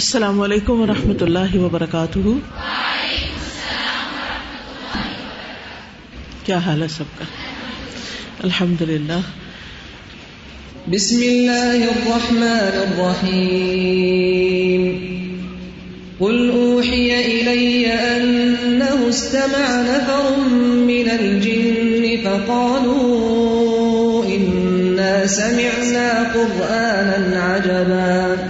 السلام علیکم و رحمۃ اللہ وبرکاتہ کیا حال ہے سب کا؟ الحمد للہ بسم اللہ الرحمن الرحیم قل اوحی الی أنه استمع نفر من الجن فقالوا اننا سمعنا قرآنا عجبا.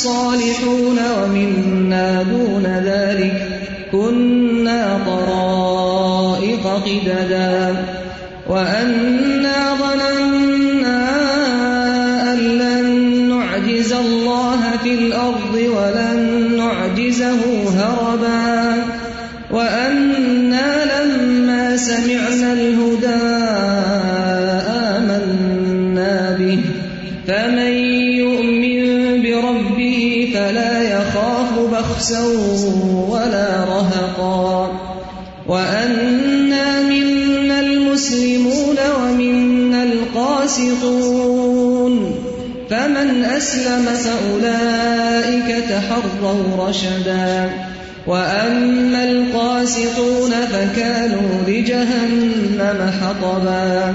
الصالحون ومنا دون ذلك كنا طرائق قددا. وأنا فمن يؤمن بربه فلا يخاف بخسا ولا رهقا. وأنا منا المسلمون ومنا القاسطون. فمن أسلم فأولئك تحروا رشدا. وأما القاسطون فكانوا لجهنم حطبا.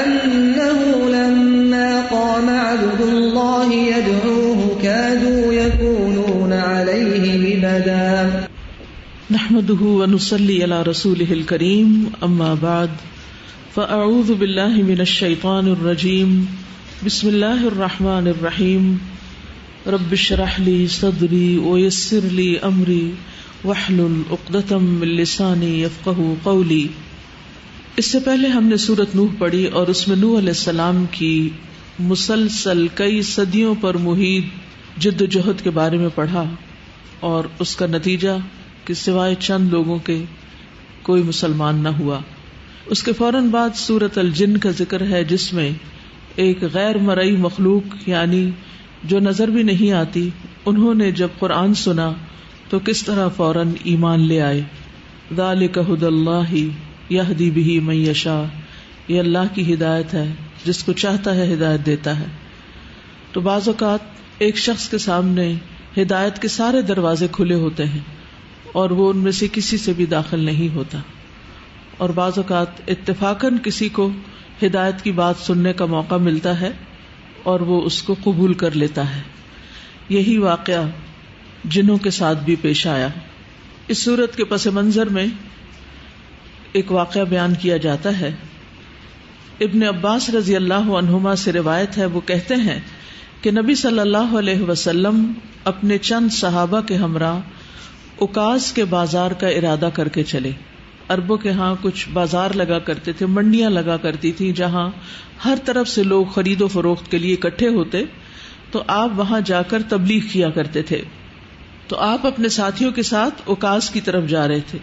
نحمده ونصلي على رسوله الكريم، أما بعد، فأعوذ بالله من الشيطان الرجيم. بسم الله الرحمن الرحيم. رب اشرح لي صدري ويسر لي أمري، واحلل عقدة من لساني يفقه قولي. اس سے پہلے ہم نے سورت نوح پڑھی اور اس میں نوح علیہ السلام کی مسلسل کئی صدیوں پر محیط جد و جہد کے بارے میں پڑھا اور اس کا نتیجہ کہ سوائے چند لوگوں کے کوئی مسلمان نہ ہوا۔ اس کے فوراً بعد سورت الجن کا ذکر ہے، جس میں ایک غیر مرئی مخلوق یعنی جو نظر بھی نہیں آتی، انہوں نے جب قرآن سنا تو کس طرح فوراً ایمان لے آئے۔ ذالک اللہ یہ بھی میشا یہ اللہ کی ہدایت ہے، جس کو چاہتا ہے ہدایت دیتا ہے۔ تو بعض اوقات ایک شخص کے سامنے ہدایت کے سارے دروازے کھلے ہوتے ہیں۔ اور وہ ان میں سے کسی سے بھی داخل نہیں ہوتا۔ اور بعض اوقات اتفاقاً کسی کو ہدایت کی بات سننے کا موقع ملتا ہے اور وہ اس کو قبول کر لیتا ہے۔ یہی واقعہ جنوں کے ساتھ بھی پیش آیا۔ اس صورت کے پس منظر میں ایک واقعہ بیان کیا جاتا ہے۔ ابن عباس رضی اللہ عنہما سے روایت ہے، وہ کہتے ہیں کہ نبی صلی اللہ علیہ وسلم اپنے چند صحابہ کے ہمراہ اکاس کے بازار کا ارادہ کر کے چلے۔ اربوں کے ہاں کچھ بازار لگا کرتے تھے، منڈیاں لگا کرتی تھی جہاں ہر طرف سے لوگ خرید و فروخت کے لیے اکٹھے ہوتے۔ تو آپ وہاں جا کر تبلیغ کیا کرتے تھے۔ تو آپ اپنے ساتھیوں کے ساتھ اوکاس کی طرف جا رہے تھے۔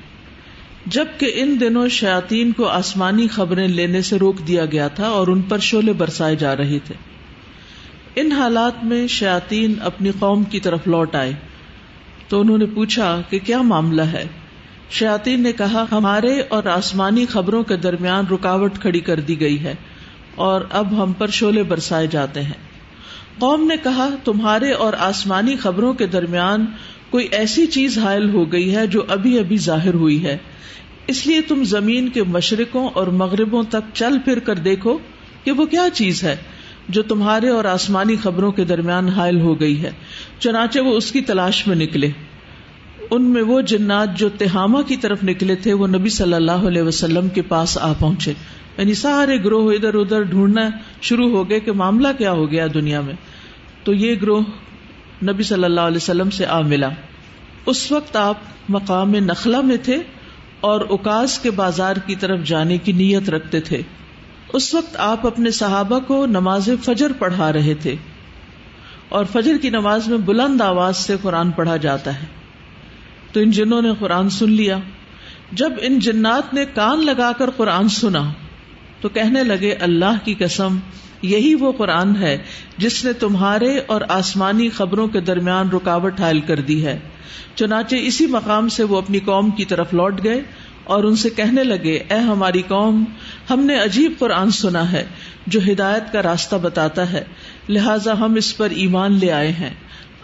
جبکہ ان دنوں شاطین کو آسمانی خبریں لینے سے روک دیا گیا تھا اور ان پر شولے برسائے جا رہے تھے۔ ان حالات میں شاطین اپنی قوم کی طرف لوٹ آئے۔ تو انہوں نے پوچھا کہ کیا معاملہ ہے؟ شاطین نے کہا، ہمارے اور آسمانی خبروں کے درمیان رکاوٹ کھڑی کر دی گئی ہے اور اب ہم پر شولے برسائے جاتے ہیں۔ قوم نے کہا، تمہارے اور آسمانی خبروں کے درمیان کوئی ایسی چیز حائل ہو گئی ہے جو ابھی ابھی ظاہر ہوئی ہے۔ اس لیے تم زمین کے مشرقوں اور مغربوں تک چل پھر کر دیکھو کہ وہ کیا چیز ہے۔ جو تمہارے اور آسمانی خبروں کے درمیان حائل ہو گئی ہے۔ چنانچہ وہ اس کی تلاش میں نکلے۔ ان میں وہ جنات جو تہامہ کی طرف نکلے تھے، وہ نبی صلی اللہ علیہ وسلم کے پاس آ پہنچے۔ یعنی سارے گروہ ادھر ادھر ڈھونڈنا شروع ہو گئے کہ معاملہ کیا ہو گیا دنیا میں۔ تو یہ گروہ نبی صلی اللہ علیہ وسلم سے آ ملا۔ اس وقت آپ مقام نخلا میں تھے اور اکاس کے بازار کی طرف جانے کی نیت رکھتے تھے۔ اس وقت آپ اپنے صحابہ کو نماز فجر پڑھا رہے تھے اور فجر کی نماز میں بلند آواز سے قرآن پڑھا جاتا ہے۔ تو ان جنوں نے قرآن سن لیا۔ جب ان جنات نے کان لگا کر قرآن سنا تو کہنے لگے، اللہ کی قسم، یہی وہ قرآن ہے جس نے تمہارے اور آسمانی خبروں کے درمیان رکاوٹ حائل کر دی ہے۔ چنانچہ اسی مقام سے وہ اپنی قوم کی طرف لوٹ گئے اور ان سے کہنے لگے، اے ہماری قوم، ہم نے عجیب قرآن سنا ہے جو ہدایت کا راستہ بتاتا ہے، لہذا ہم اس پر ایمان لے آئے ہیں۔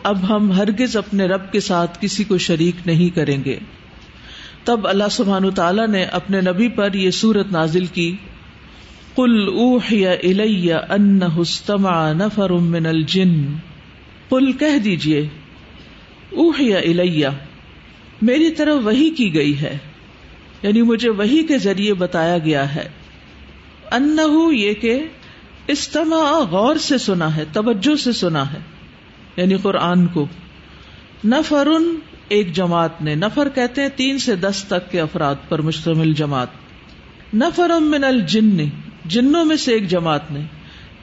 اب ہم ہرگز اپنے رب کے ساتھ کسی کو شریک نہیں کریں گے۔ تب اللہ سبحان تعالیٰ نے اپنے نبی پر یہ سورت نازل کی۔ کل ان نفر من الجن۔ کل کہہ دیجیے اوہ یا میری طرف وہی کی گئی ہے۔ یعنی مجھے وہی کے ذریعے بتایا گیا ہے۔ ان یہ کہ استماع غور سے سنا ہے، توجہ سے سنا ہے۔ یعنی قرآن کو۔ نفر ایک جماعت نے، نفر کہتے ہیں تین سے دس تک کے افراد پر مشتمل جماعت۔ نفر من الجن، جنوں میں سے ایک جماعت نے۔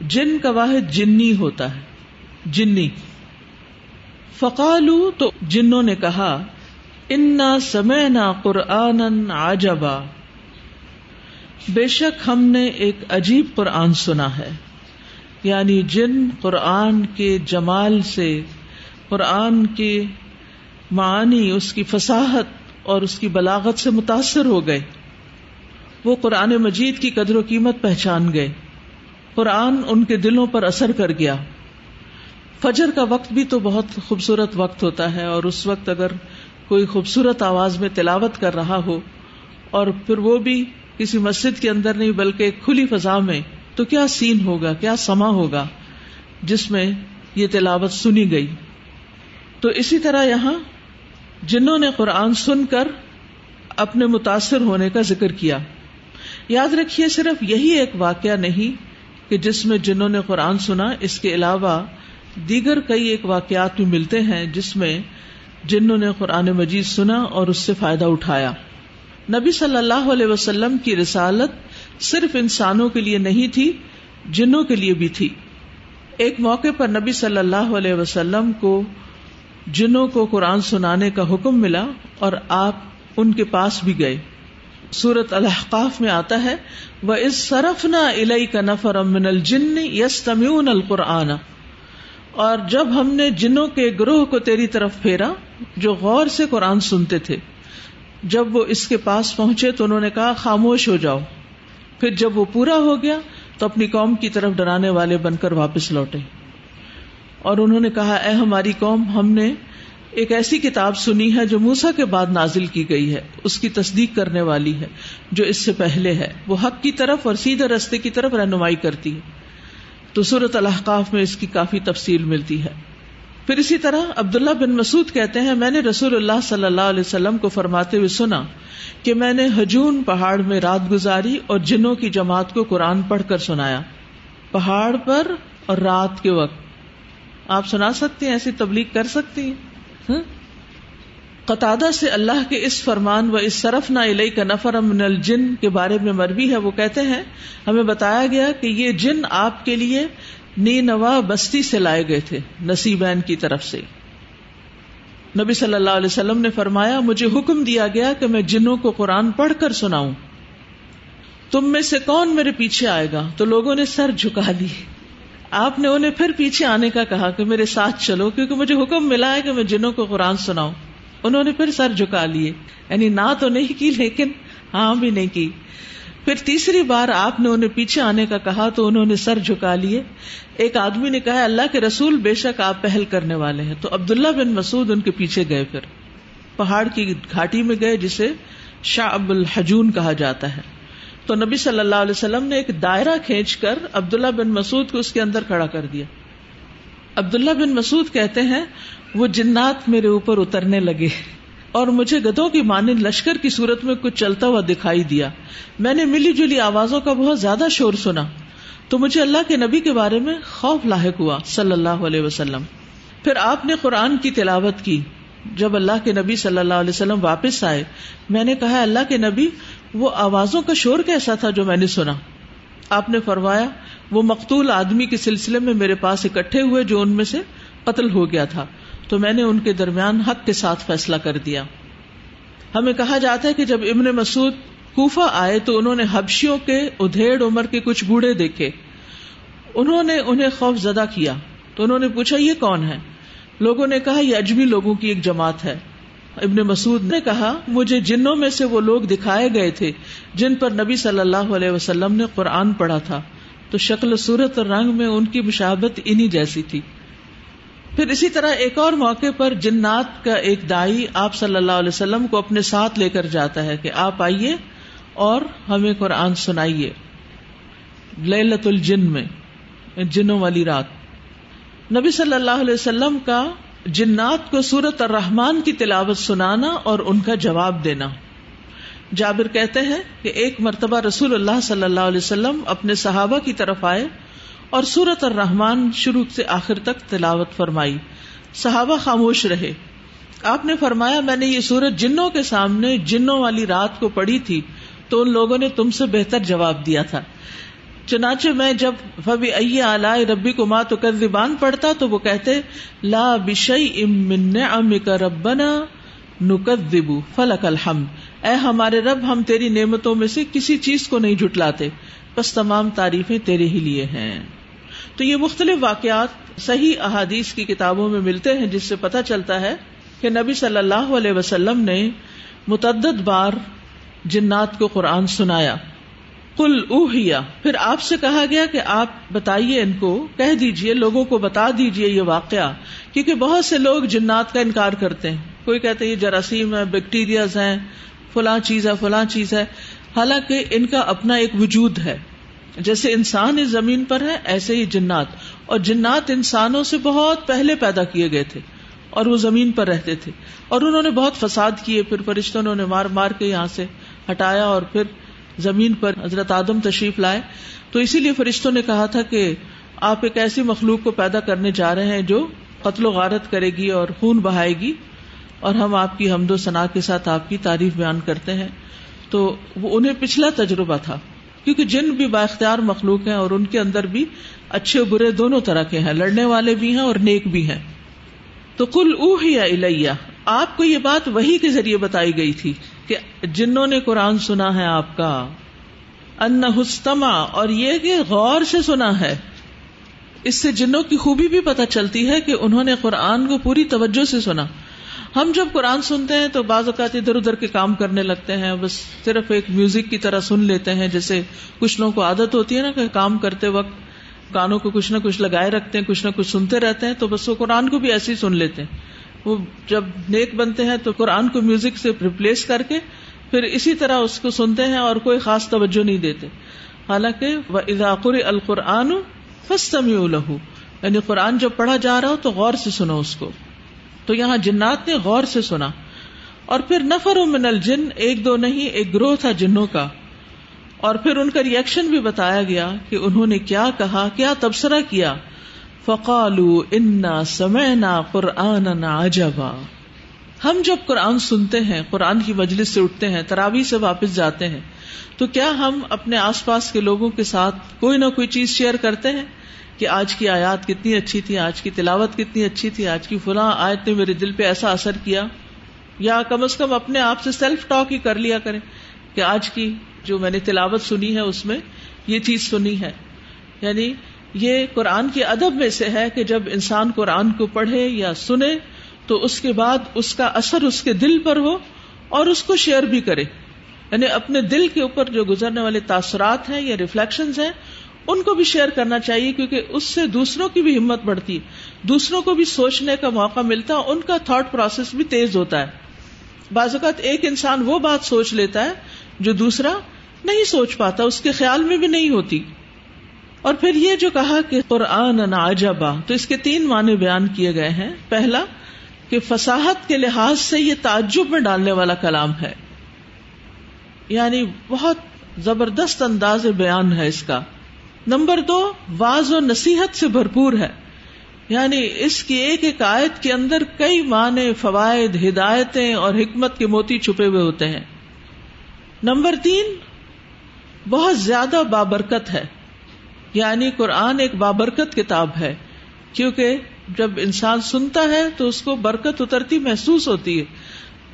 جن کا واحد جنی ہوتا ہے، جنی۔ فقالو تو جنوں نے کہا انا سمے قرآن آجبا بے شک ہم نے ایک عجیب قرآن سنا ہے۔ یعنی جن قرآن کے جمال سے، قرآن کے معنی اس کی فساحت اور اس کی بلاغت سے متاثر ہو گئے۔ وہ قرآن مجید کی قدر و قیمت پہچان گئے۔ قرآن ان کے دلوں پر اثر کر گیا۔ فجر کا وقت بھی تو بہت خوبصورت وقت ہوتا ہے اور اس وقت اگر کوئی خوبصورت آواز میں تلاوت کر رہا ہو اور پھر وہ بھی کسی مسجد کے اندر نہیں بلکہ کھلی فضا میں، تو کیا سین ہوگا؟ کیا سما ہوگا جس میں یہ تلاوت سنی گئی؟ تو اسی طرح یہاں جنہوں نے قرآن سن کر اپنے متاثر ہونے کا ذکر کیا۔ یاد رکھیے صرف یہی ایک واقعہ نہیں کہ جس میں جنہوں نے قرآن سنا، اس کے علاوہ دیگر کئی ایک واقعات بھی ملتے ہیں جس میں جنہوں نے قرآن مجید سنا اور اس سے فائدہ اٹھایا۔ نبی صلی اللہ علیہ وسلم کی رسالت صرف انسانوں کے لیے نہیں تھی، جنوں کے لیے بھی تھی۔ ایک موقع پر نبی صلی اللہ علیہ وسلم کو جنوں کو قرآن سنانے کا حکم ملا اور آپ ان کے پاس بھی گئے۔ سورت الحقاف میں آتا ہے وہ اس صرف نہ الئی کا نفر امن الجن یس تمیون القرآن۔ اور جب ہم نے جنوں کے گروہ کو تیری طرف پھیرا، جو غور سے قرآن سنتے تھے، جب وہ اس کے پاس پہنچے تو انہوں نے کہا، خاموش ہو جاؤ۔ پھر جب وہ پورا ہو گیا تو اپنی قوم کی طرف ڈرانے والے بن کر واپس لوٹے۔ اور انہوں نے کہا، اے ہماری قوم، ہم نے ایک ایسی کتاب سنی ہے جو موسا کے بعد نازل کی گئی ہے۔ اس کی تصدیق کرنے والی ہے، جو اس سے پہلے ہے۔ وہ حق کی طرف اور سیدھے رستے کی طرف رہنمائی کرتی ہے۔ تو صورت الحقاف میں اس کی کافی تفصیل ملتی ہے۔ پھر اسی طرح عبداللہ بن مسعود کہتے ہیں، میں نے رسول اللہ صلی اللہ علیہ وسلم کو فرماتے ہوئے سنا کہ میں نے ہجون پہاڑ میں رات گزاری اور جنوں کی جماعت کو قرآن پڑھ کر سنایا۔ پہاڑ پر اور رات کے وقت۔ آپ سنا سکتے ہیں، ایسی تبلیغ کر سکتی ہیں؟ ہاں؟ قطادہ سے اللہ کے اس فرمان و اس صرف نہ علیہ کا نفر من الجن کے بارے میں مربی ہے، وہ کہتے ہیں، ہمیں بتایا گیا کہ یہ جن آپ کے لیے نینوا بستی سے لائے گئے تھے، نصیبین کی طرف سے۔ نبی صلی اللہ علیہ وسلم نے فرمایا، مجھے حکم دیا گیا کہ میں جنوں کو قرآن پڑھ کر سناؤں۔ تم میں سے کون میرے پیچھے آئے گا؟ تو لوگوں نے سر جھکا لی۔ آپ نے انہیں پھر پیچھے آنے کا کہا کہ میرے ساتھ چلو، کیونکہ مجھے حکم ملا ہے کہ میں جنوں کو قرآن سناؤں۔ انہوں نے پھر سر جھکا لیے۔ یعنی نہ تو نہیں کی، لیکن ہاں بھی نہیں کی۔ پھر تیسری بار آپ نے انہیں پیچھے آنے کا کہا تو انہوں نے سر جھکا لیے۔ ایک آدمی نے کہا، اللہ کے رسول بے شک آپ پہل کرنے والے ہیں۔ تو عبداللہ بن مسعود ان کے پیچھے گئے پھر۔ پہاڑ کی گھاٹی میں گئے، جسے شاہ اب الحجون کہا جاتا ہے۔ تو نبی صلی اللہ علیہ وسلم نے ایک دائرہ کھینچ کر عبداللہ بن مسعود کو اس کے اندر کھڑا کر دیا۔ عبداللہ بن مسعود کہتے ہیں وہ جنات میرے اوپر اترنے لگے اور مجھے گدوں کی مانند لشکر کی صورت میں کچھ چلتا ہوا دکھائی دیا۔ میں نے ملی جلی آوازوں کا بہت زیادہ شور سنا۔ تو مجھے اللہ کے نبی کے بارے میں خوف لاحق ہوا صلی اللہ علیہ وسلم۔ پھر آپ نے قرآن کی تلاوت کی۔ جب اللہ کے نبی صلی اللہ علیہ وسلم واپس آئے، میں نے کہا، اللہ کے نبی، وہ آوازوں کا شور کیسا تھا جو میں نے سنا؟ آپ نے فرمایا، وہ مقتول آدمی کے سلسلے میں میرے پاس اکٹھے ہوئے جو ان میں سے قتل ہو گیا تھا۔ تو میں نے ان کے درمیان حق کے ساتھ فیصلہ کر دیا۔ ہمیں کہا جاتا ہے کہ جب ابن مسعود کوفہ آئے تو انہوں نے حبشیوں کے ادھیڑ عمر کے کچھ بوڑھے دیکھے۔ انہوں نے انہیں خوف زدہ کیا۔ تو انہوں نے پوچھا، یہ کون ہے؟ لوگوں نے کہا، یہ اجمی لوگوں کی ایک جماعت ہے۔ ابن مسعود نے کہا، مجھے جنوں میں سے وہ لوگ دکھائے گئے تھے جن پر نبی صلی اللہ علیہ وسلم نے قرآن پڑھا تھا۔ تو شکل صورت اور رنگ میں ان کی مشابت انہی جیسی تھی۔ پھر اسی طرح ایک اور موقع پر جنات کا ایک دائی آپ صلی اللہ علیہ وسلم کو اپنے ساتھ لے کر جاتا ہے کہ آپ آئیے اور ہمیں قرآن سنائیے۔ للت الجن میں، جنوں والی رات۔ نبی صلی اللہ علیہ وسلم کا جنات کو سورت الرحمان کی تلاوت سنانا اور ان کا جواب دینا۔ جابر کہتے ہیں کہ ایک مرتبہ رسول اللہ صلی اللہ علیہ وسلم اپنے صحابہ کی طرف آئے اور سورت الرحمان شروع سے آخر تک تلاوت فرمائی۔ صحابہ خاموش رہے۔ آپ نے فرمایا، میں نے یہ سورت جنوں کے سامنے جنوں والی رات کو پڑھی تھی، تو ان لوگوں نے تم سے بہتر جواب دیا تھا۔ چنانچہ میں جب فبی ائی ربی کو ماں تو زبان پڑھتا، تو وہ کہتے، لا بشئی امن ام کا ربنا نقد فلک الحم اے ہمارے رب، ہم تیری نعمتوں میں سے کسی چیز کو نہیں جٹلاتے بس تمام تعریفیں تیرے ہی لیے ہیں۔ تو یہ مختلف واقعات صحیح احادیث کی کتابوں میں ملتے ہیں جس سے پتہ چلتا ہے کہ نبی صلی اللہ علیہ وسلم نے متعدد بار جنات کو قرآن سنایا۔ کل اوہیا پھر آپ سے کہا گیا کہ آپ بتائیے ان کو، کہہ دیجیے، لوگوں کو بتا دیجیے یہ واقعہ، کیونکہ بہت سے لوگ جنات کا انکار کرتے ہیں۔ کوئی کہتے یہ جراثیم ہے بیکٹیریاز ہیں، فلاں چیز ہے، فلاں چیز ہے۔ حالانکہ ان کا اپنا ایک وجود ہے۔ جیسے انسان اس زمین پر ہے، ایسے ہی جنات۔ اور جنات انسانوں سے بہت پہلے پیدا کیے گئے تھے اور وہ زمین پر رہتے تھے۔ اور انہوں نے بہت فساد کیے، پھر فرشتوں نے مار مار کے یہاں سے ہٹایا اور پھر زمین پر حضرت آدم تشریف لائے۔ تو اسی لیے فرشتوں نے کہا تھا کہ آپ ایک ایسی مخلوق کو پیدا کرنے جا رہے ہیں جو قتل و غارت کرے گی اور خون بہائے گی۔ اور ہم آپ کی حمد و ثنا کے ساتھ آپ کی تعریف بیان کرتے ہیں۔ تو وہ انہیں پچھلا تجربہ تھا۔ کیونکہ جن بھی با اختیار مخلوق ہیں اور ان کے اندر بھی اچھے برے دونوں طرح کے ہیں، لڑنے والے بھی ہیں اور نیک بھی ہیں۔ تو کل اوہ یا الیا آپ کو یہ بات وہی کے ذریعے بتائی گئی تھی کہ جنہوں نے قرآن سنا ہے آپ کا ان ہستما اور یہ کہ غور سے سنا ہے۔ اس سے جنوں کی خوبی بھی پتہ چلتی ہے کہ انہوں نے قرآن کو پوری توجہ سے سنا۔ ہم جب قرآن سنتے ہیں تو بعض اوقات ادھر ادھر کے کام کرنے لگتے ہیں، بس صرف ایک میوزک کی طرح سن لیتے ہیں، جیسے کچھ لوگوں کو عادت ہوتی ہے نا کہ کام کرتے وقت کانوں کو کچھ نہ کچھ لگائے رکھتے ہیں، کچھ نہ کچھ سنتے رہتے ہیں، تو بس وہ قرآن کو بھی ایسے ہی سن لیتے ہیں۔ وہ جب نیک بنتے ہیں تو قرآن کو میوزک سے ریپلیس کر کے پھر اسی طرح اس کو سنتے ہیں اور کوئی خاص توجہ نہیں دیتے۔ حالانکہ وہ اضاقر القرآن فسمی لہو یعنی قرآن جب پڑھا جا رہا ہو تو غور سے سنو اس کو۔ تو یہاں جنات نے غور سے سنا اور پھر نفر من الجن، ایک دو نہیں، ایک گروہ تھا جنوں کا۔ اور پھر ان کا ریئیکشن بھی بتایا گیا کہ انہوں نے کیا کہا، کیا تبصرہ کیا۔ فقالو انا سمعنا قرآن عجبا۔ ہم جب قرآن سنتے ہیں، قرآن کی مجلس سے اٹھتے ہیں تراوی سے واپس جاتے ہیں، تو کیا ہم اپنے آس پاس کے لوگوں کے ساتھ کوئی نہ کوئی چیز شیئر کرتے ہیں؟ کہ آج کی آیات کتنی اچھی تھی آج کی تلاوت کتنی اچھی تھی، آج کی فلاں آیت نے میرے دل پہ ایسا اثر کیا۔ یا کم از کم اپنے آپ سے سیلف ٹاک ہی کر لیا کریں کہ آج کی جو میں نے تلاوت سنی ہے، اس میں یہ چیز سنی ہے۔ یعنی یہ قرآن کے ادب میں سے ہے کہ جب انسان قرآن کو پڑھے یا سنے، تو اس کے بعد اس کا اثر اس کے دل پر ہو اور اس کو شیئر بھی کرے۔ یعنی اپنے دل کے اوپر جو گزرنے والے تاثرات ہیں یا ریفلیکشن ہیں ان کو بھی شیئر کرنا چاہیے کیونکہ اس سے دوسروں کی بھی ہمت بڑھتی دوسروں کو بھی سوچنے کا موقع ملتا ہے ان کا تھاٹ پروسیس بھی تیز ہوتا ہے۔ بعض اوقات ایک انسان وہ بات سوچ لیتا ہے جو دوسرا نہیں سوچ پاتا، اس کے خیال میں بھی نہیں ہوتی۔ اور پھر یہ جو کہا کہ قرآن عجبا، تو اس کے تین معنی بیان کیے گئے ہیں۔ پہلا، کہ فساحت کے لحاظ سے یہ تعجب میں ڈالنے والا کلام ہے۔ یعنی بہت زبردست انداز بیان ہے اس کا۔ نمبر دو، واض و نصیحت سے بھرپور ہے۔ یعنی اس کی ایک ایک آیت کے اندر کئی معنی، فوائد، ہدایتیں اور حکمت کے موتی چھپے ہوئے ہوتے ہیں۔ نمبر تین، بہت زیادہ بابرکت ہے۔ یعنی قرآن ایک بابرکت کتاب ہے۔ کیونکہ جب انسان سنتا ہے تو اس کو برکت اترتی محسوس ہوتی ہے۔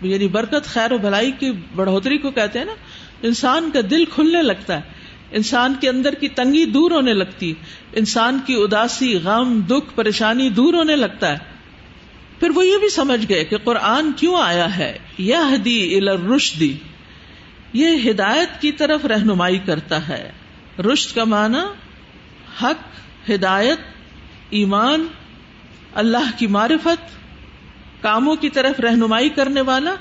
یعنی برکت خیر و بھلائی کی بڑھوتری کو کہتے ہیں نا، انسان کا دل کھلنے لگتا ہے۔ انسان کے اندر کی تنگی دور ہونے لگتی انسان کی اداسی، غم، دکھ، پریشانی دور ہونے لگتا ہے۔ پھر وہ یہ بھی سمجھ گئے کہ قرآن کیوں آیا ہے؟ یہ دی رشدی یہ ہدایت کی طرف رہنمائی کرتا ہے۔ رشد کا معنی حق، ہدایت، ایمان، اللہ کی معرفت، کاموں کی طرف رہنمائی کرنے والا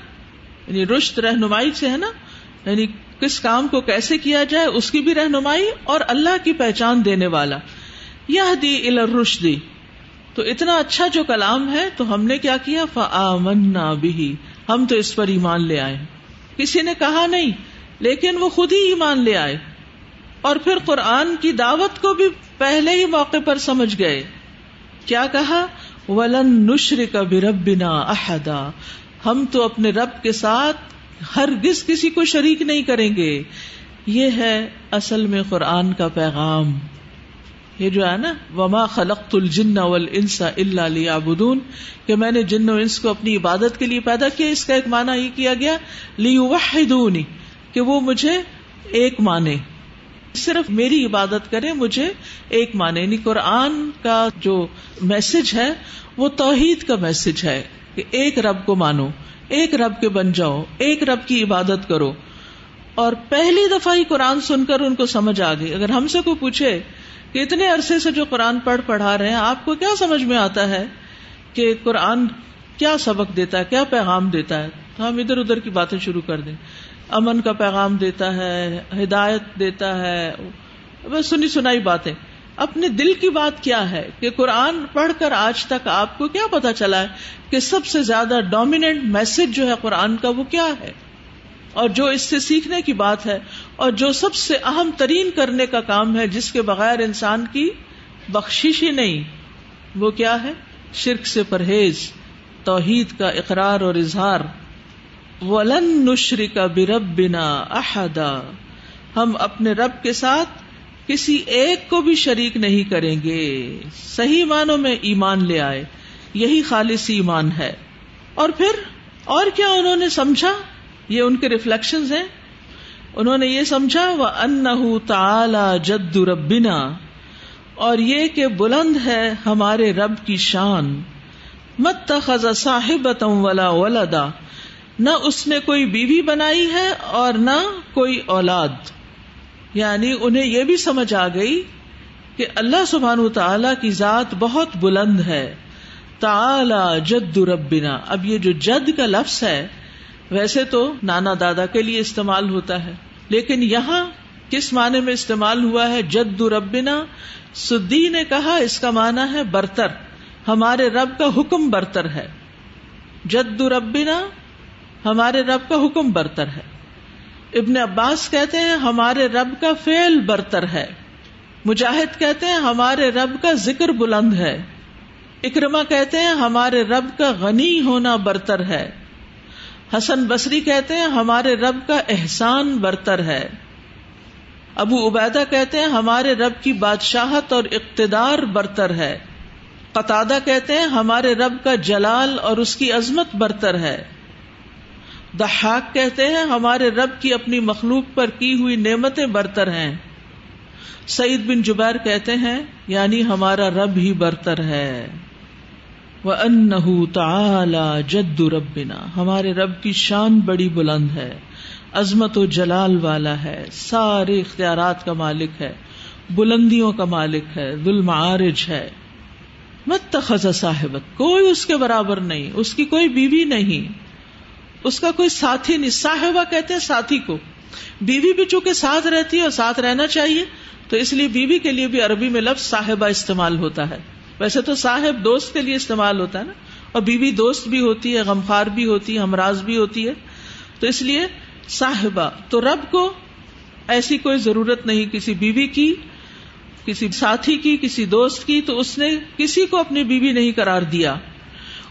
یعنی رشت رہنمائی سے ہے نا؟ یعنی کس کام کو کیسے کیا جائے، اس کی بھی رہنمائی اور اللہ کی پہچان دینے والا۔ یہ دی رشدی تو اتنا اچھا جو کلام ہے، تو ہم نے کیا کیا؟ فآمنا بھی ہم تو اس پر ایمان لے آئے۔ کسی نے کہا نہیں، لیکن وہ خود ہی ایمان لے آئے۔ اور پھر قرآن کی دعوت کو بھی پہلے ہی موقع پر سمجھ گئے۔ کیا کہا؟ ولن نشر کا بھی بنا احدا۔ ہم تو اپنے رب کے ساتھ ہر گز کسی کو شریک نہیں کریں گے۔ یہ ہے اصل میں قرآن کا پیغام۔ یہ جو ہے نا، وما خلق الجن انسا اللہ لیابدون کہ میں نے جن و انس کو اپنی عبادت کے لیے پیدا کیا، اس کا ایک معنی یہ کیا گیا لی کہ وہ مجھے ایک مانے۔ صرف میری عبادت کرے مجھے ایک مانے۔ یعنی قرآن کا جو میسج ہے، وہ توحید کا میسج ہے کہ ایک رب کو مانو۔ ایک رب کے بن جاؤ، ایک رب کی عبادت کرو۔ اور پہلی دفعہ ہی قرآن سن کر ان کو سمجھ آ گئی۔ اگر ہم سے کوئی پوچھے کہ اتنے عرصے سے جو قرآن پڑھ پڑھا رہے ہیں، آپ کو کیا سمجھ میں آتا ہے کہ قرآن کیا سبق دیتا ہے، کیا پیغام دیتا ہے؟ تو ہم ادھر ادھر کی باتیں شروع کر دیں۔ امن کا پیغام دیتا ہے، ہدایت دیتا ہے۔ بس سنی سنائی باتیں۔ اپنے دل کی بات کیا ہے کہ قرآن پڑھ کر آج تک آپ کو کیا پتا چلا ہے کہ سب سے زیادہ ڈومیننٹ میسج جو ہے قرآن کا وہ کیا ہے؟ اور جو اس سے سیکھنے کی بات ہے اور جو سب سے اہم ترین کرنے کا کام ہے جس کے بغیر انسان کی بخشش ہی نہیں، وہ کیا ہے؟ شرک سے پرہیز، توحید کا اقرار اور اظہار۔ ولن نشری کا برب بنا احدا ہم اپنے رب کے ساتھ کسی ایک کو بھی شریک نہیں کریں گے۔ صحیح معنوں میں ایمان لے آئے۔ یہی خالص ایمان ہے۔ اور پھر اور کیا انہوں نے سمجھا؟ یہ ان کے ریفلیکشن ہیں۔ انہوں نے یہ سمجھا وہ ان تالا جد ربنا۔ اور یہ کہ بلند ہے ہمارے رب کی شان۔ مت خزا صاحب ولا ولدا۔ نہ اس نے کوئی بیوی بنائی ہے اور نہ کوئی اولاد۔ یعنی انہیں یہ بھی سمجھ آ گئی کہ اللہ سبحان تعالی کی ذات بہت بلند ہے۔ تعالی جد ربنا۔ اب یہ جو جد کا لفظ ہے، ویسے تو نانا دادا کے لیے استعمال ہوتا ہے، لیکن یہاں کس معنی میں استعمال ہوا ہے؟ جد ربنا۔ سدی نے کہا اس کا معنی ہے برتر۔ ہمارے رب کا حکم برتر ہے۔ جد ربنا، ہمارے رب کا حکم برتر ہے۔ ابن عباس کہتے ہیں ہمارے رب کا فیل برتر ہے۔ مجاہد کہتے ہیں ہمارے رب کا ذکر بلند ہے۔ اکرما کہتے ہیں ہمارے رب کا غنی ہونا برتر ہے۔ حسن بصری کہتے ہیں ہمارے رب کا احسان برتر ہے۔ ابو عبیدہ کہتے ہیں ہمارے رب کی بادشاہت اور اقتدار برتر ہے۔ قطادہ کہتے ہیں ہمارے رب کا جلال اور اس کی عظمت برتر ہے۔ دحاق کہتے ہیں، ہمارے رب کی اپنی مخلوق پر کی ہوئی نعمتیں برتر ہیں۔ سعید بن جبیر کہتے ہیں یعنی ہمارا رب ہی برتر ہے۔ وہ ان تعلی جد ربنا۔ ہمارے رب کی شان بڑی بلند ہے، عظمت و جلال والا ہے، سارے اختیارات کا مالک ہے، بلندیوں کا مالک ہے ظلم عارج ہے۔ مت تخذ صاحبت، کوئی اس کے برابر نہیں، اس کی کوئی بیوی نہیں۔ اس کا کوئی ساتھی نہیں صاحبہ کہتے ہیں ساتھی کو۔ بیوی بھی چونکہ ساتھ رہتی ہے اور ساتھ رہنا چاہیے، تو اس لیے بیوی کے لیے بھی عربی میں لفظ صاحبہ استعمال ہوتا ہے۔ ویسے تو صاحب دوست کے لیے استعمال ہوتا ہے نا۔ اور بیوی دوست بھی ہوتی ہے غمخار بھی ہوتی ہے، ہمراز بھی ہوتی ہے۔ تو اس لیے صاحبہ، تو رب کو ایسی کوئی ضرورت نہیں، کسی بیوی کی، کسی ساتھی کی، کسی دوست کی، تو اس نے کسی کو اپنی بیوی نہیں قرار دیا۔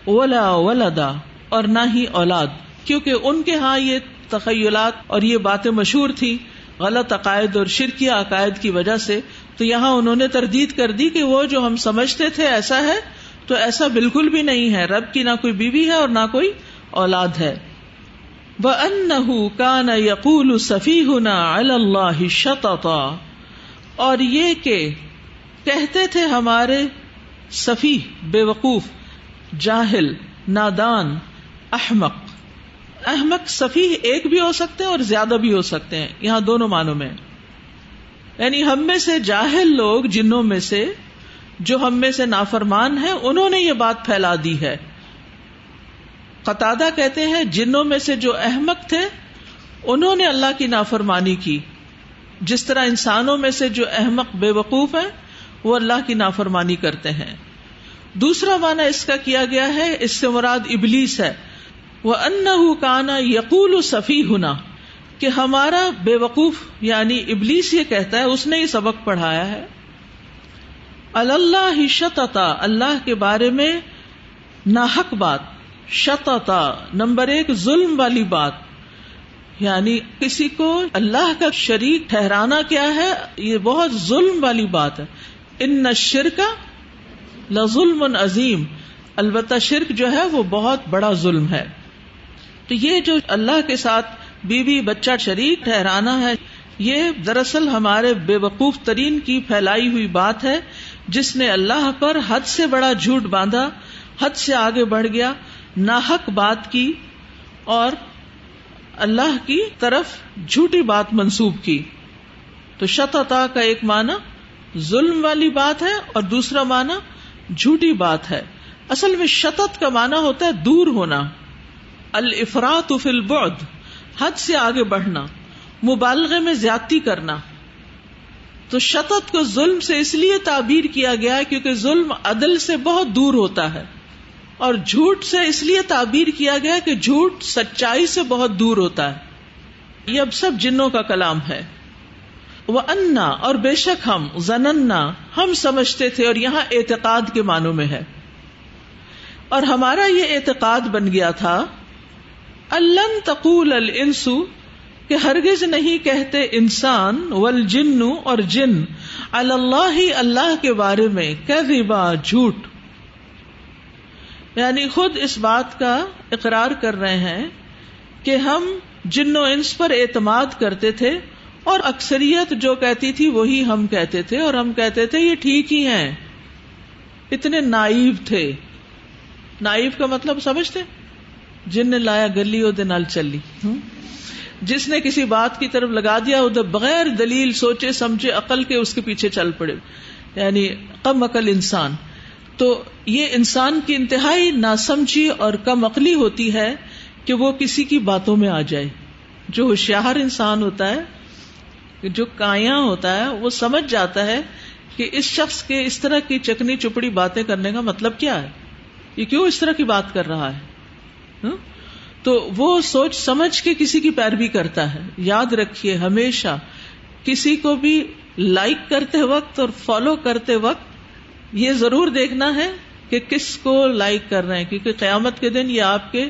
ولا ولدا، اور نہ ہی اولاد۔ کیونکہ ان کے ہاں یہ تخیلات اور یہ باتیں مشہور تھی غلط عقائد اور شرکیہ عقائد کی وجہ سے، تو یہاں انہوں نے تردید کر دی کہ وہ جو ہم سمجھتے تھے ایسا ہے، تو ایسا بالکل بھی نہیں ہے۔ رب کی نہ کوئی بیوی ہے اور نہ کوئی اولاد ہے۔ وہ ان کا نہ یقول صفی ہونا اللہ اور یہ کہ کہتے تھے ہمارے صفی بے وقوف، جاہل، نادان، احمق۔ احمق صفی ایک بھی ہو سکتے ہیں اور زیادہ بھی ہو سکتے ہیں، یہاں دونوں معنوں میں۔ یعنی ہم میں سے جاہل لوگ جنوں میں سے جو ہم میں سے نافرمان ہیں، انہوں نے یہ بات پھیلا دی ہے۔ قطع کہتے ہیں، جنوں میں سے جو احمق تھے، انہوں نے اللہ کی نافرمانی کی۔ جس طرح انسانوں میں سے جو احمق بے وقوف ہے وہ اللہ کی نافرمانی کرتے ہیں۔ دوسرا معنی اس کا کیا گیا ہے، اس سے مراد ابلیس ہے۔ وہ ان کانا یقول صفی ہونا کہ ہمارا بے وقوف یعنی ابلیس یہ کہتا ہے، اس نے یہ سبق پڑھایا ہے۔ اللہ شتتا اللہ کے بارے میں ناحق بات۔ شتتا نمبر ایک، ظلم والی بات۔ یعنی کسی کو اللہ کا شریک ٹھہرانا کیا ہے، یہ بہت ظلم والی بات ہے۔ ان شرک ظلم عظیم البتہ شرک جو ہے، وہ بہت بڑا ظلم ہے۔ تو یہ جو اللہ کے ساتھ بیوی بچہ شریک ٹھہرانا ہے، یہ دراصل ہمارے بے وقوف ترین کی پھیلائی ہوئی بات ہے، جس نے اللہ پر حد سے بڑا جھوٹ باندھا، حد سے آگے بڑھ گیا، ناحق بات کی اور اللہ کی طرف جھوٹی بات منسوب کی۔ تو شتتا کا ایک معنی ظلم والی بات ہے اور دوسرا معنی جھوٹی بات ہے۔ اصل میں شتت کا معنی ہوتا ہے دور ہونا۔ الفرات فی البعد، حد سے آگے بڑھنا، مبالغے میں زیادتی کرنا۔ تو شتت کو ظلم سے اس لیے تعبیر کیا گیا کیونکہ ظلم عدل سے بہت دور ہوتا ہے۔ اور جھوٹ سے اس لیے تعبیر کیا گیا کہ جھوٹ سچائی سے بہت دور ہوتا ہے۔ یہ اب سب جنوں کا کلام ہے۔ وہ انا اور بے شک ہم زننا ہم سمجھتے تھے اور یہاں اعتقاد کے معنوں میں ہے۔ اور ہمارا یہ اعتقاد بن گیا تھا اللہ تقول الانسو کہ ہرگز نہیں کہتے انسان ول اور جن اللہ اللہ کے بارے میں کذبا جھوٹ۔ یعنی خود اس بات کا اقرار کر رہے ہیں کہ ہم جن و انس پر اعتماد کرتے تھے، اور اکثریت جو کہتی تھی وہی ہم کہتے تھے، اور ہم کہتے تھے یہ ٹھیک ہی ہیں۔ اتنے نائب تھے۔ نائب کا مطلب سمجھتے؟ جن نے لایا گلی نال چلی۔ جس نے کسی بات کی طرف لگا دیا ادھر بغیر دلیل سوچے سمجھے عقل کے اس کے پیچھے چل پڑے۔ یعنی کم عقل انسان۔ تو یہ انسان کی انتہائی ناسمجھی اور کم عقلی ہوتی ہے کہ وہ کسی کی باتوں میں آ جائے۔ جو ہوشیار انسان ہوتا ہے جو کایا ہوتا ہے وہ سمجھ جاتا ہے کہ اس شخص کے اس طرح کی چکنی چپڑی باتیں کرنے کا مطلب کیا ہے۔ یہ کیوں اس طرح کی بات کر رہا ہے؟ تو وہ سوچ سمجھ کے کسی کی پیروی کرتا ہے۔ یاد رکھیے ہمیشہ، کسی کو بھی لائک کرتے وقت اور فالو کرتے وقت یہ ضرور دیکھنا ہے کہ کس کو لائک کر رہے ہیں، کیونکہ قیامت کے دن یہ آپ کے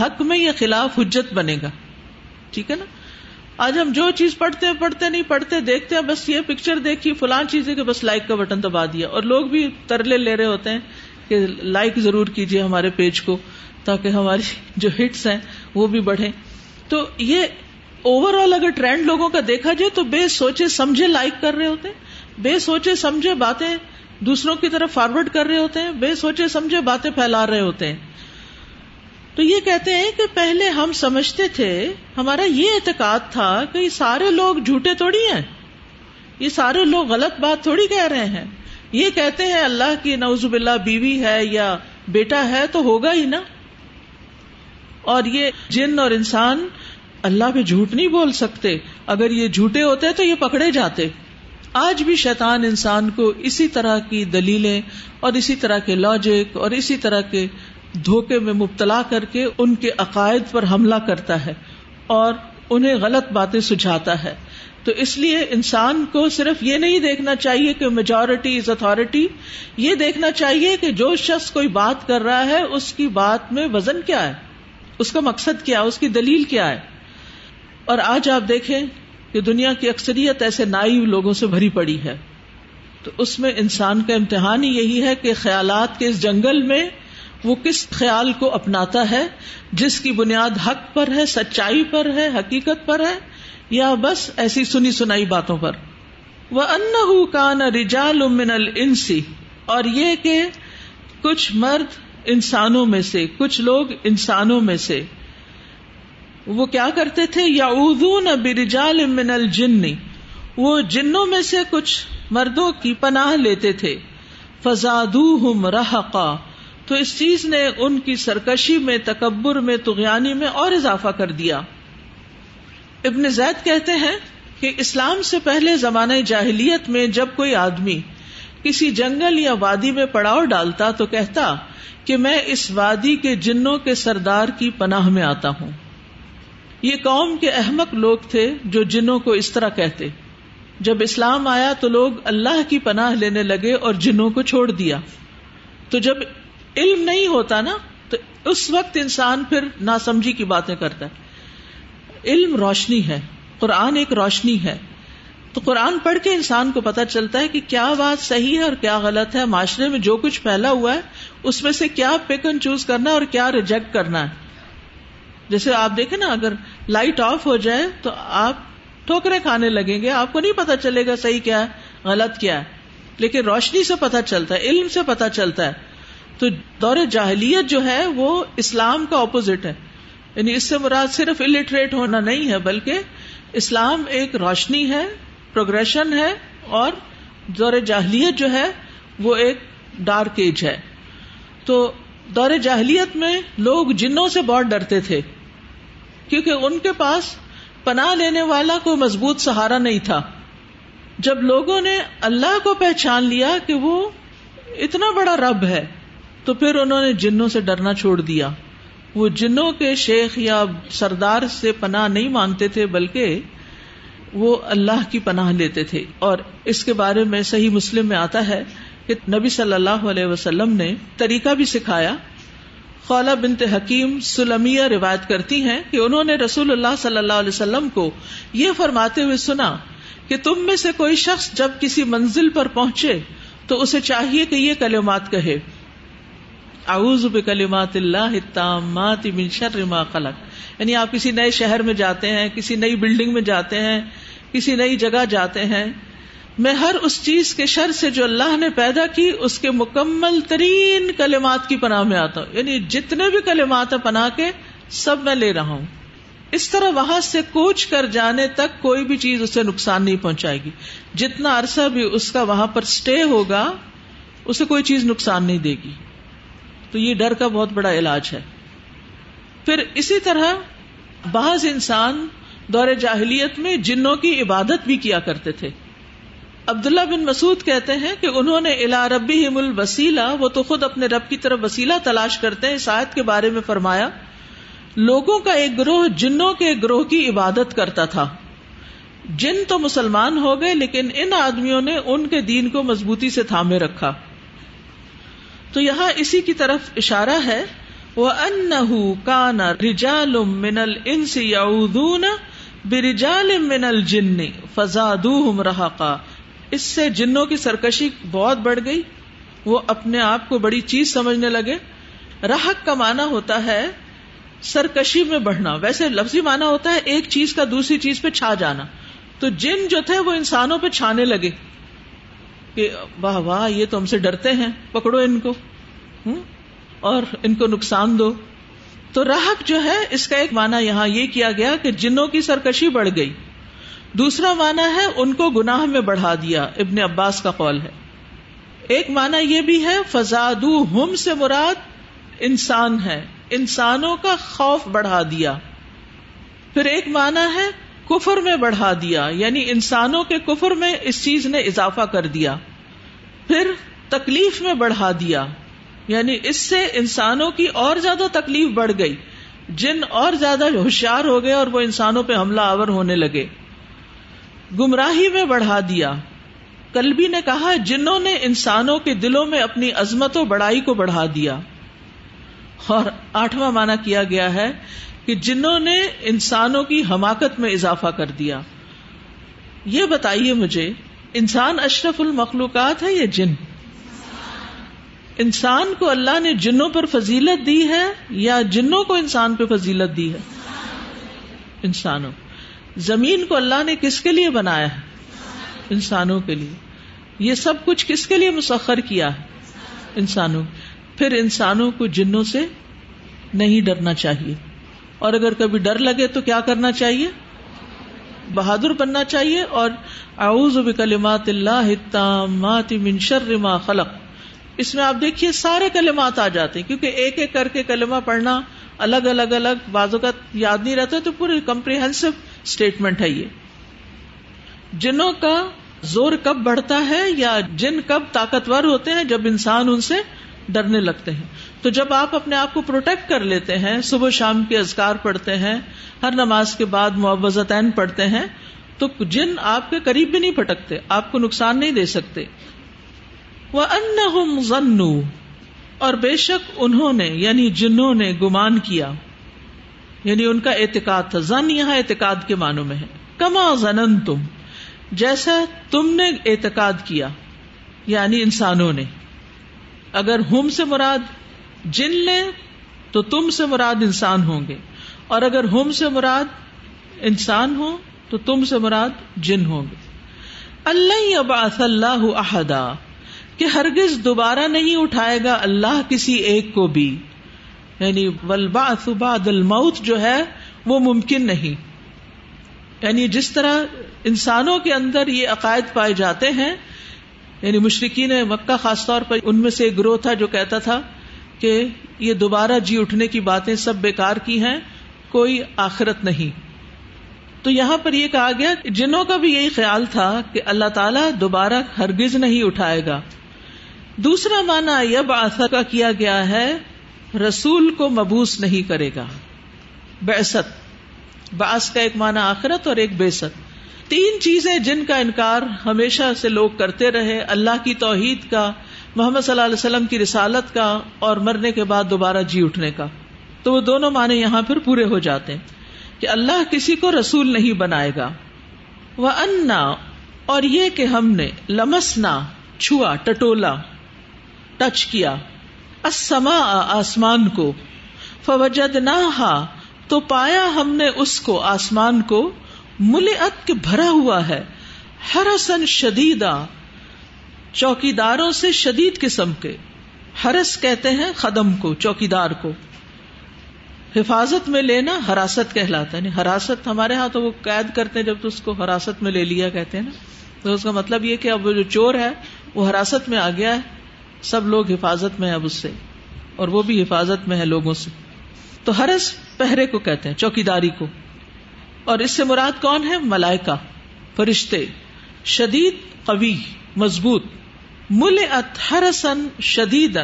حق میں یا خلاف حجت بنے گا۔ ٹھیک ہے نا؟ آج ہم جو چیز پڑھتے ہیں پڑھتے نہیں، پڑھتے، دیکھتے ہیں، بس یہ پکچر دیکھی فلان چیز ہے کہ بس لائک کا بٹن دبا دیا۔ اور لوگ بھی ترلے لے رہے ہوتے ہیں کہ لائک ضرور کیجیے ہمارے پیج کو تاکہ ہماری جو ہٹس ہیں وہ بھی بڑھے تو یہ اوور آل اگر ٹرینڈ لوگوں کا دیکھا جائے تو بے سوچے سمجھے لائک کر رہے ہوتے ہیں، بے سوچے سمجھے باتیں دوسروں کی طرف فارورڈ کر رہے ہوتے ہیں، بے سوچے سمجھے باتیں پھیلا رہے ہوتے ہیں۔ تو یہ کہتے ہیں کہ پہلے ہم سمجھتے تھے، ہمارا یہ اعتقاد تھا کہ یہ سارے لوگ جھوٹے تھوڑی ہیں، یہ سارے لوگ غلط بات تھوڑی کہہ رہے ہیں۔ یہ کہتے ہیں اللہ کی نوزب اللہ بیوی ہے یا بیٹا ہے تو ہوگا ہی نا۔ اور یہ جن اور انسان اللہ پہ جھوٹ نہیں بول سکتے۔ اگر یہ جھوٹے ہوتے تو یہ پکڑے جاتے۔ آج بھی شیطان انسان کو اسی طرح کی دلیلیں اور اسی طرح کے لاجک اور اسی طرح کے دھوکے میں مبتلا کر کے ان کے عقائد پر حملہ کرتا ہے اور انہیں غلط باتیں سجھاتا ہے۔ تو اس لیے انسان کو صرف یہ نہیں دیکھنا چاہیے کہ میجورٹی از اتارٹی یہ دیکھنا چاہیے کہ جو شخص کوئی بات کر رہا ہے، اس کی بات میں وزن کیا ہے؟ اس کا مقصد کیا اس کی دلیل کیا ہے؟ اور آج آپ دیکھیں کہ دنیا کی اکثریت ایسے نائب لوگوں سے بھری پڑی ہے۔ تو اس میں انسان کا امتحان ہی یہی ہے کہ خیالات کے اس جنگل میں وہ کس خیال کو اپناتا ہے، جس کی بنیاد حق پر ہے، سچائی پر ہے، حقیقت پر ہے۔ یا بس ایسی سنی سنائی باتوں پر۔ وہ ان کا نہ رجال من السی اور یہ کہ کچھ مرد انسانوں میں سے، کچھ لوگ انسانوں میں سے۔ وہ کیا کرتے تھے؟ یا اردو نہ برجال من الجن۔ وہ جنوں میں سے کچھ مردوں کی پناہ لیتے تھے۔ فزاد رحقا۔ تو اس چیز نے ان کی سرکشی میں، تکبر میں، تغیانی میں اور اضافہ کر دیا۔ ابن زید کہتے ہیں کہ اسلام سے پہلے زمانۂ جاہلیت میں جب کوئی آدمی کسی جنگل یا وادی میں پڑاؤ ڈالتا تو کہتا کہ میں اس وادی کے جنوں کے سردار کی پناہ میں آتا ہوں۔ یہ قوم کے احمق لوگ تھے جو جنوں کو اس طرح کہتے۔ جب اسلام آیا تو لوگ اللہ کی پناہ لینے لگے اور جنوں کو چھوڑ دیا۔ تو جب علم نہیں ہوتا نا، تو اس وقت انسان پھر ناسمجھی کی باتیں کرتا ہے۔ علم روشنی ہے، قرآن ایک روشنی ہے۔ تو قرآن پڑھ کے انسان کو پتا چلتا ہے کہ کیا بات صحیح ہے اور کیا غلط ہے۔ معاشرے میں جو کچھ پھیلا ہوا ہے، اس میں سے کیا پک اینڈ چوز کرنا اور کیا ریجیکٹ کرنا ہے۔ جیسے آپ دیکھیں نا، اگر لائٹ آف ہو جائے تو آپ ٹھوکرے کھانے لگیں گے۔ آپ کو نہیں پتا چلے گا صحیح کیا ہے، غلط کیا ہے۔ لیکن روشنی سے پتا چلتا ہے، علم سے پتا چلتا ہے۔ تو دور جاہلیت جو ہے، وہ اسلام کا اپوزٹ ہے۔ یعنی اس سے مراد صرف الٹریٹ ہونا نہیں ہے، بلکہ اسلام ایک روشنی ہے پروگرشن ہے، اور دور جاہلیت جو ہے، وہ ایک ڈارک ایج ہے۔ تو دور جاہلیت میں لوگ جنوں سے بہت ڈرتے تھے، کیونکہ ان کے پاس پناہ لینے والا کوئی مضبوط سہارا نہیں تھا۔ جب لوگوں نے اللہ کو پہچان لیا کہ وہ اتنا بڑا رب ہے، تو پھر انہوں نے جنوں سے ڈرنا چھوڑ دیا۔ وہ جنوں کے شیخ یا سردار سے پناہ نہیں مانگتے تھے، بلکہ وہ اللہ کی پناہ لیتے تھے۔ اور اس کے بارے میں صحیح مسلم میں آتا ہے کہ نبی صلی اللہ علیہ وسلم نے طریقہ بھی سکھایا۔ خولا بنت حکیم سلمیہ روایت کرتی ہیں کہ انہوں نے رسول اللہ صلی اللہ علیہ وسلم کو یہ فرماتے ہوئے سنا کہ تم میں سے کوئی شخص جب کسی منزل پر پہنچے تو اسے چاہیے کہ یہ کلمات کہے۔ اعوذ بکلمات اللہ التامات من شر ما خلق. یعنی آپ کسی نئے شہر میں جاتے ہیں، کسی نئی بلڈنگ میں جاتے ہیں، کسی نئی جگہ جاتے ہیں۔ میں ہر اس چیز کے شر سے جو اللہ نے پیدا کی، اس کے مکمل ترین کلمات کی پناہ میں آتا ہوں۔ یعنی جتنے بھی کلمات ہیں پناہ کے، سب میں لے رہا ہوں۔ اس طرح وہاں سے کوچ کر جانے تک کوئی بھی چیز اسے نقصان نہیں پہنچائے گی۔ جتنا عرصہ بھی اس کا وہاں پر اسٹے ہوگا، اسے کوئی چیز نقصان نہیں دے گی۔ تو یہ ڈر کا بہت بڑا علاج ہے۔ پھر اسی طرح بعض انسان دور جاہلیت میں جنوں کی عبادت بھی کیا کرتے تھے۔ عبداللہ بن مسعود کہتے ہیں کہ انہوں نے الا ربی الوسیلہ، وہ تو خود اپنے رب کی طرف وسیلہ تلاش کرتے ہیں شاید کے بارے میں فرمایا، لوگوں کا ایک گروہ جنوں کے گروہ کی عبادت کرتا تھا۔ جن تو مسلمان ہو گئے، لیکن ان آدمیوں نے ان کے دین کو مضبوطی سے تھامے رکھا۔ تو یہاں اسی کی طرف اشارہ ہے وہ ان کانا رجال من الانس یعودون برجال من الجن فزادوہم رہقا اس سے جنوں کی سرکشی بہت بڑھ گئی، وہ اپنے آپ کو بڑی چیز سمجھنے لگے۔ راہک کا معنی ہوتا ہے سرکشی میں بڑھنا۔ ویسے لفظی معنی ہوتا ہے ایک چیز کا دوسری چیز پہ چھا جانا۔ تو جن جو تھے وہ انسانوں پہ چھانے لگے۔ کہ واہ واہ، یہ تو ہم سے ڈرتے ہیں، پکڑو ان کو اور ان کو نقصان دو۔ تو راہک جو ہے، اس کا ایک معنی یہاں یہ کیا گیا کہ جنوں کی سرکشی بڑھ گئی۔ دوسرا معنی ہے، ان کو گناہ میں بڑھا دیا۔ ابن عباس کا قول ہے۔ ایک معنی یہ بھی ہے فزاد ہم سے مراد انسان ہے۔ انسانوں کا خوف بڑھا دیا۔ پھر ایک معنی ہے، کفر میں بڑھا دیا۔ یعنی انسانوں کے کفر میں اس چیز نے اضافہ کر دیا۔ پھر تکلیف میں بڑھا دیا۔ یعنی اس سے انسانوں کی اور زیادہ تکلیف بڑھ گئی۔ جن اور زیادہ ہوشیار ہو گئے اور وہ انسانوں پہ حملہ آور ہونے لگے۔ گمراہی میں بڑھا دیا۔ کلبی نے کہا، جنہوں نے انسانوں کے دلوں میں اپنی عظمت و بڑائی کو بڑھا دیا۔ اور آٹھواں مانا کیا گیا ہے کہ جنہوں نے انسانوں کی حماقت میں اضافہ کر دیا۔ یہ بتائیے مجھے انسان اشرف المخلوقات ہے یا جن؟ انسان کو اللہ نے جنوں پر فضیلت دی ہے یا جنوں کو انسان پہ فضیلت دی ہے؟ انسانوں۔ زمین کو اللہ نے کس کے لیے بنایا ہے؟ انسانوں کے لیے۔ یہ سب کچھ کس کے لیے مسخر کیا ہے؟ انسانوں۔ پھر انسانوں کو جنوں سے نہیں ڈرنا چاہیے۔ اور اگر کبھی ڈر لگے تو کیا کرنا چاہیے؟ بہادر بننا چاہیے اور اعوذ بکلمات اللہ من شر ما خلق۔ اس میں آپ دیکھیے سارے کلمات آ جاتے ہیں، کیونکہ ایک ایک کر کے کلمہ پڑھنا الگ الگ الگ بازو کا یاد نہیں رہتا، تو پورے کمپریہنسو اسٹیٹمنٹ ہے یہ۔ جنوں کا زور کب بڑھتا ہے یا جن کب طاقتور ہوتے ہیں، جب انسان ان سے ڈرنے لگتے ہیں۔ تو جب آپ اپنے آپ کو پروٹیکٹ کر لیتے ہیں، صبح شام کے ازکار پڑھتے ہیں، ہر نماز کے بعد معوضتین پڑھتے ہیں، تو جن آپ کے قریب بھی نہیں پھٹکتے، آپ کو نقصان نہیں دے سکتے۔ وہ ان اور بے شک انہوں نے یعنی جنہوں نے گمان کیا یعنی ان کا اعتقاد تھا۔ زن یہاں اعتقاد کے معنوں میں ہے۔ کما زنن تم جیسا تم نے اعتقاد کیا یعنی انسانوں نے۔ اگر ہم سے مراد جن لے تو تم سے مراد انسان ہوں گے۔ اور اگر ہم سے مراد انسان ہو تو تم سے مراد جن ہوں گے۔ اللہ اباث اللہ احدا، کہ ہرگز دوبارہ نہیں اٹھائے گا اللہ کسی ایک کو بھی۔ یعنی ولبا بعد الموت جو ہے، وہ ممکن نہیں۔ یعنی جس طرح انسانوں کے اندر یہ عقائد پائے جاتے ہیں یعنی مشرقین مکہ خاص طور پر ان میں سے ایک گروہ تھا جو کہتا تھا کہ یہ دوبارہ جی اٹھنے کی باتیں سب بیکار کی ہیں، کوئی آخرت نہیں۔ تو یہاں پر یہ کہا گیا جنہوں کا بھی یہی خیال تھا کہ اللہ تعالیٰ دوبارہ ہرگز نہیں اٹھائے گا۔ دوسرا مانا یب آسا کا کیا گیا ہے، رسول کو مبوس نہیں کرے گا۔ بیست باس کا ایک معنی آخرت اور ایک بےست تین چیزیں جن کا انکار ہمیشہ سے لوگ کرتے رہے، اللہ کی توحید کا، محمد صلی اللہ علیہ وسلم کی رسالت کا اور مرنے کے بعد دوبارہ جی اٹھنے کا۔ تو وہ دونوں معنی یہاں پھر پورے ہو جاتے ہیں کہ اللہ کسی کو رسول نہیں بنائے گا۔ وہ انا اور یہ کہ ہم نے لمسنا، چھوا، ٹٹولا، ٹچ کیا۔ اسما آسمان کو۔ فوجد نہ تو پایا ہم نے اس کو، آسمان کو۔ مل ات کے بھرا ہوا ہے۔ ہرسن شدیدا چوکی داروں سے شدید قسم کے۔ ہرس کہتے ہیں خدم کو چوکی دار کو۔ حفاظت میں لینا حراست کہلاتا ہے۔ یعنی حراست ہمارے ہاں تو وہ قید کرتے ہیں جب تو اس کو حراست میں لے لیا کہتے ہیں نا۔ تو اس کا مطلب یہ کہ اب وہ جو چور ہے، وہ حراست میں آ گیا ہے۔ سب لوگ حفاظت میں اب اس سے۔ اور وہ بھی حفاظت میں ہے لوگوں سے۔ تو ہرس پہرے کو کہتے ہیں چوکی داری کو۔ اور اس سے مراد کون ہے؟ ملائکا فرشتے، شدید، قوی، مضبوط مل ات ہرسن شدید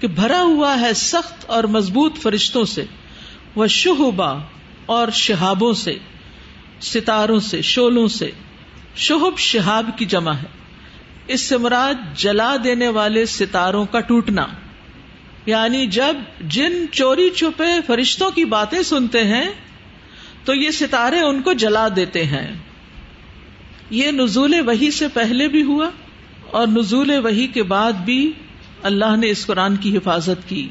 کہ بھرا ہوا ہے سخت اور مضبوط فرشتوں سے وہ شہبا اور شہابوں سے، ستاروں سے، شولوں سے۔ شہب شہاب کی جمع ہے۔ اس سے مراد جلا دینے والے ستاروں کا ٹوٹنا۔ یعنی جب جن چوری چھپے فرشتوں کی باتیں سنتے ہیں تو یہ ستارے ان کو جلا دیتے ہیں۔ یہ نزول وہی سے پہلے بھی ہوا اور نزول وہی کے بعد بھی اللہ نے اس قرآن کی حفاظت کی۔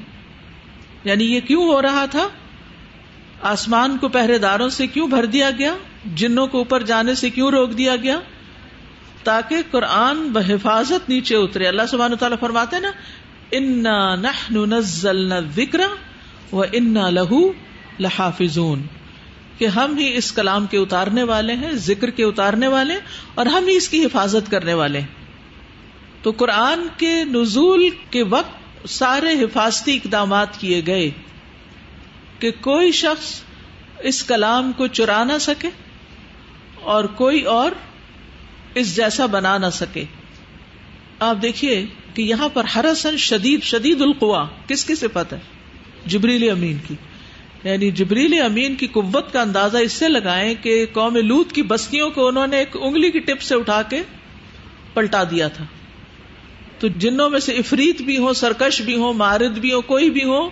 یعنی یہ کیوں ہو رہا تھا؟ آسمان کو پہرے داروں سے کیوں بھر دیا گیا؟ جنوں کو اوپر جانے سے کیوں روک دیا گیا؟ تاکہ قرآن بحفاظت نیچے اترے۔ اللہ سبحانہ تعالیٰ فرماتے نا، انا نہ وکر و انا لہو لحافظون کہ ہم ہی اس کلام کے اتارنے والے ہیں، ذکر کے اتارنے والے اور ہم ہی اس کی حفاظت کرنے والے ہیں۔ تو قرآن کے نزول کے وقت سارے حفاظتی اقدامات کیے گئے کہ کوئی شخص اس کلام کو چرا نہ سکے اور کوئی اور اس جیسا بنا نہ سکے۔ آپ دیکھیے کہ یہاں پر ہرسن شدید شدید القوا، کس کی صفت ہے؟ جبریل امین کی۔ یعنی جبریل امین کی قوت کا اندازہ اس سے لگائیں کہ قوم لوت کی بستیوں کو انہوں نے ایک انگلی کی ٹپ سے اٹھا کے پلٹا دیا تھا۔ تو جنوں میں سے افریت بھی ہو سرکش بھی ہو مارد بھی ہو کوئی بھی ہو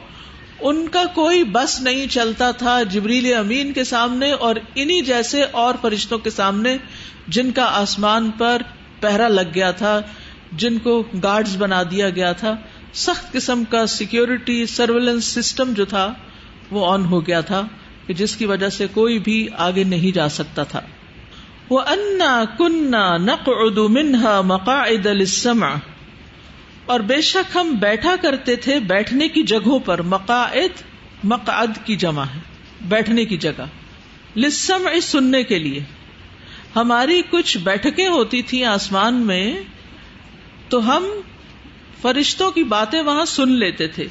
ان کا کوئی بس نہیں چلتا تھا جبریل امین کے سامنے اور انہی جیسے اور فرشتوں کے سامنے جن کا آسمان پر پہرا لگ گیا تھا، جن کو گارڈز بنا دیا گیا تھا۔ سخت قسم کا سیکورٹی سرویلنس سسٹم جو تھا وہ آن ہو گیا تھا کہ جس کی وجہ سے کوئی بھی آگے نہیں جا سکتا تھا۔ وہ انا کنہ نق اردو منہا مقاعد السمع اور بے شک ہم بیٹھا کرتے تھے بیٹھنے کی جگہوں پر، مقاعد، مقعد کی جمع ہے، بیٹھنے کی جگہ۔ لسم سننے کے لیے۔ ہماری کچھ بیٹھکیں ہوتی تھی آسمان میں تو ہم فرشتوں کی باتیں وہاں سن لیتے تھے۔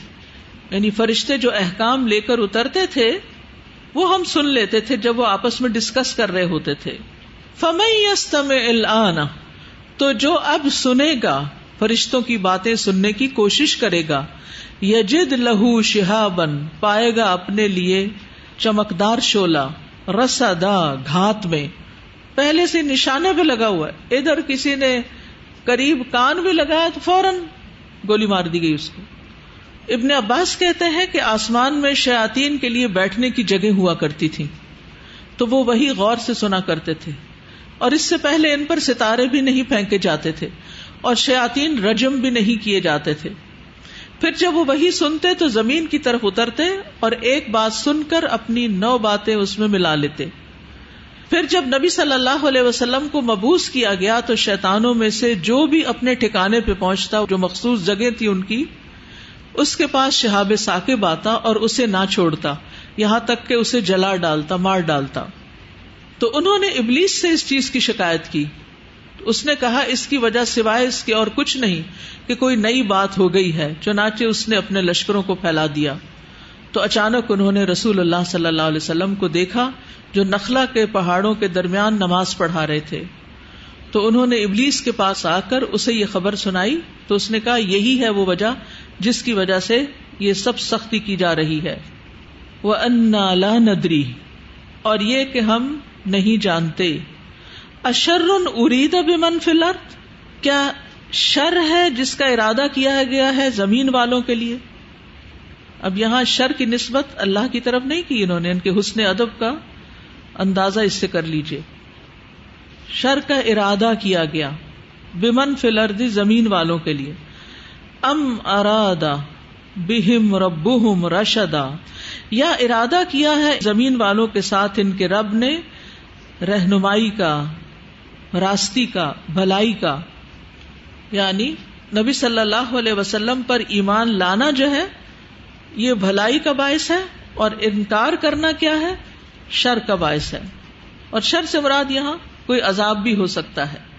یعنی فرشتے جو احکام لے کر اترتے تھے، وہ ہم سن لیتے تھے جب وہ آپس میں ڈسکس کر رہے ہوتے تھے۔ فمئی تو جو اب سنے گا، فرشتوں کی باتیں سننے کی کوشش کرے گا، یجد لہو شہابن پائے گا اپنے لیے چمکدار شولا رسا دا گھات میں۔ پہلے سے نشانے پہ لگا ہوا ہے۔ ادھر کسی نے قریب کان بھی لگایا تو فوراً گولی مار دی گئی اس کو۔ ابن عباس کہتے ہیں کہ آسمان میں شیاتین کے لیے بیٹھنے کی جگہ ہوا کرتی تھی تو وہ وہی غور سے سنا کرتے تھے۔ اور اس سے پہلے ان پر ستارے بھی نہیں پھینکے جاتے تھے اور شیاتین رجم بھی نہیں کیے جاتے تھے۔ پھر جب وہ وہی سنتے تو زمین کی طرف اترتے اور ایک بات سن کر اپنی نو باتیں اس میں ملا لیتے۔ پھر جب نبی صلی اللہ علیہ وسلم کو مبوس کیا گیا تو شیتانوں میں سے جو بھی اپنے ٹھکانے پہ پہنچتا، جو مخصوص جگہ تھی ان کی اس کے پاس شہاب ثاقب آتا اور اسے نہ چھوڑتا، یہاں تک کہ اسے جلا ڈالتا، مار ڈالتا۔ تو انہوں نے ابلیس سے اس چیز کی شکایت کی۔ اس نے کہا، اس کی وجہ سوائے اس کے اور کچھ نہیں کہ کوئی نئی بات ہو گئی ہے، چنانچہ اس نے اپنے لشکروں کو پھیلا دیا۔ تو اچانک انہوں نے رسول اللہ صلی اللہ علیہ وسلم کو دیکھا جو نخلا کے پہاڑوں کے درمیان نماز پڑھا رہے تھے۔ تو انہوں نے ابلیس کے پاس آ کر اسے یہ خبر سنائی، تو اس نے کہا، یہی ہے وہ وجہ جس کی وجہ سے یہ سب سختی کی جا رہی ہے۔ وہ انا ندری اور یہ کہ ہم نہیں جانتے۔ اشر ارید بمن فی کیا شر ہے جس کا ارادہ کیا گیا ہے زمین والوں کے لیے؟ اب یہاں شر کی نسبت اللہ کی طرف نہیں کی انہوں نے، ان کے حسن ادب کا اندازہ اس سے کر لیجیے شر کا ارادہ کیا گیا بمن فی زمین والوں کے لیے۔ ام ارادا بہم ربہم رشدا۔ یا ارادہ کیا ہے زمین والوں کے ساتھ ان کے رب نے رہنمائی کا، راستی کا، بھلائی کا۔ یعنی نبی صلی اللہ علیہ وسلم پر ایمان لانا جو ہے، یہ بھلائی کا باعث ہے اور انکار کرنا کیا ہے، شر کا باعث ہے۔ اور شر سے مراد یہاں کوئی عذاب بھی ہو سکتا ہے۔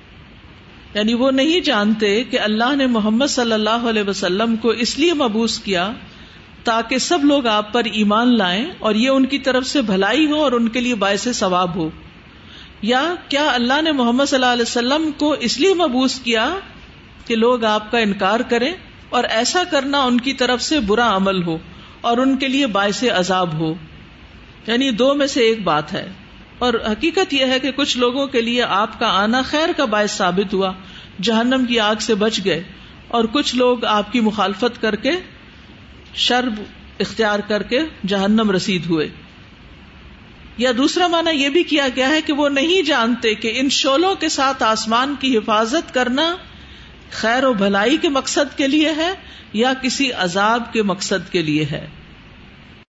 یعنی وہ نہیں جانتے کہ اللہ نے محمد صلی اللہ علیہ وسلم کو اس لیے مبوس کیا تاکہ سب لوگ آپ پر ایمان لائیں اور یہ ان کی طرف سے بھلائی ہو اور ان کے لیے باعث ثواب ہو۔ یا کیا اللہ نے محمد صلی اللہ علیہ وسلم کو اس لیے مبوس کیا کہ لوگ آپ کا انکار کریں اور ایسا کرنا ان کی طرف سے برا عمل ہو اور ان کے لیے باعث عذاب ہو۔ یعنی دو میں سے ایک بات ہے۔ اور حقیقت یہ ہے کہ کچھ لوگوں کے لیے آپ کا آنا خیر کا باعث ثابت ہوا، جہنم کی آگ سے بچ گئے اور کچھ لوگ آپ کی مخالفت کر کے، شرب اختیار کر کے جہنم رسید ہوئے۔ یا دوسرا معنی یہ بھی کیا گیا ہے کہ وہ نہیں جانتے کہ ان شولوں کے ساتھ آسمان کی حفاظت کرنا خیر و بھلائی کے مقصد کے لیے ہے یا کسی عذاب کے مقصد کے لیے ہے۔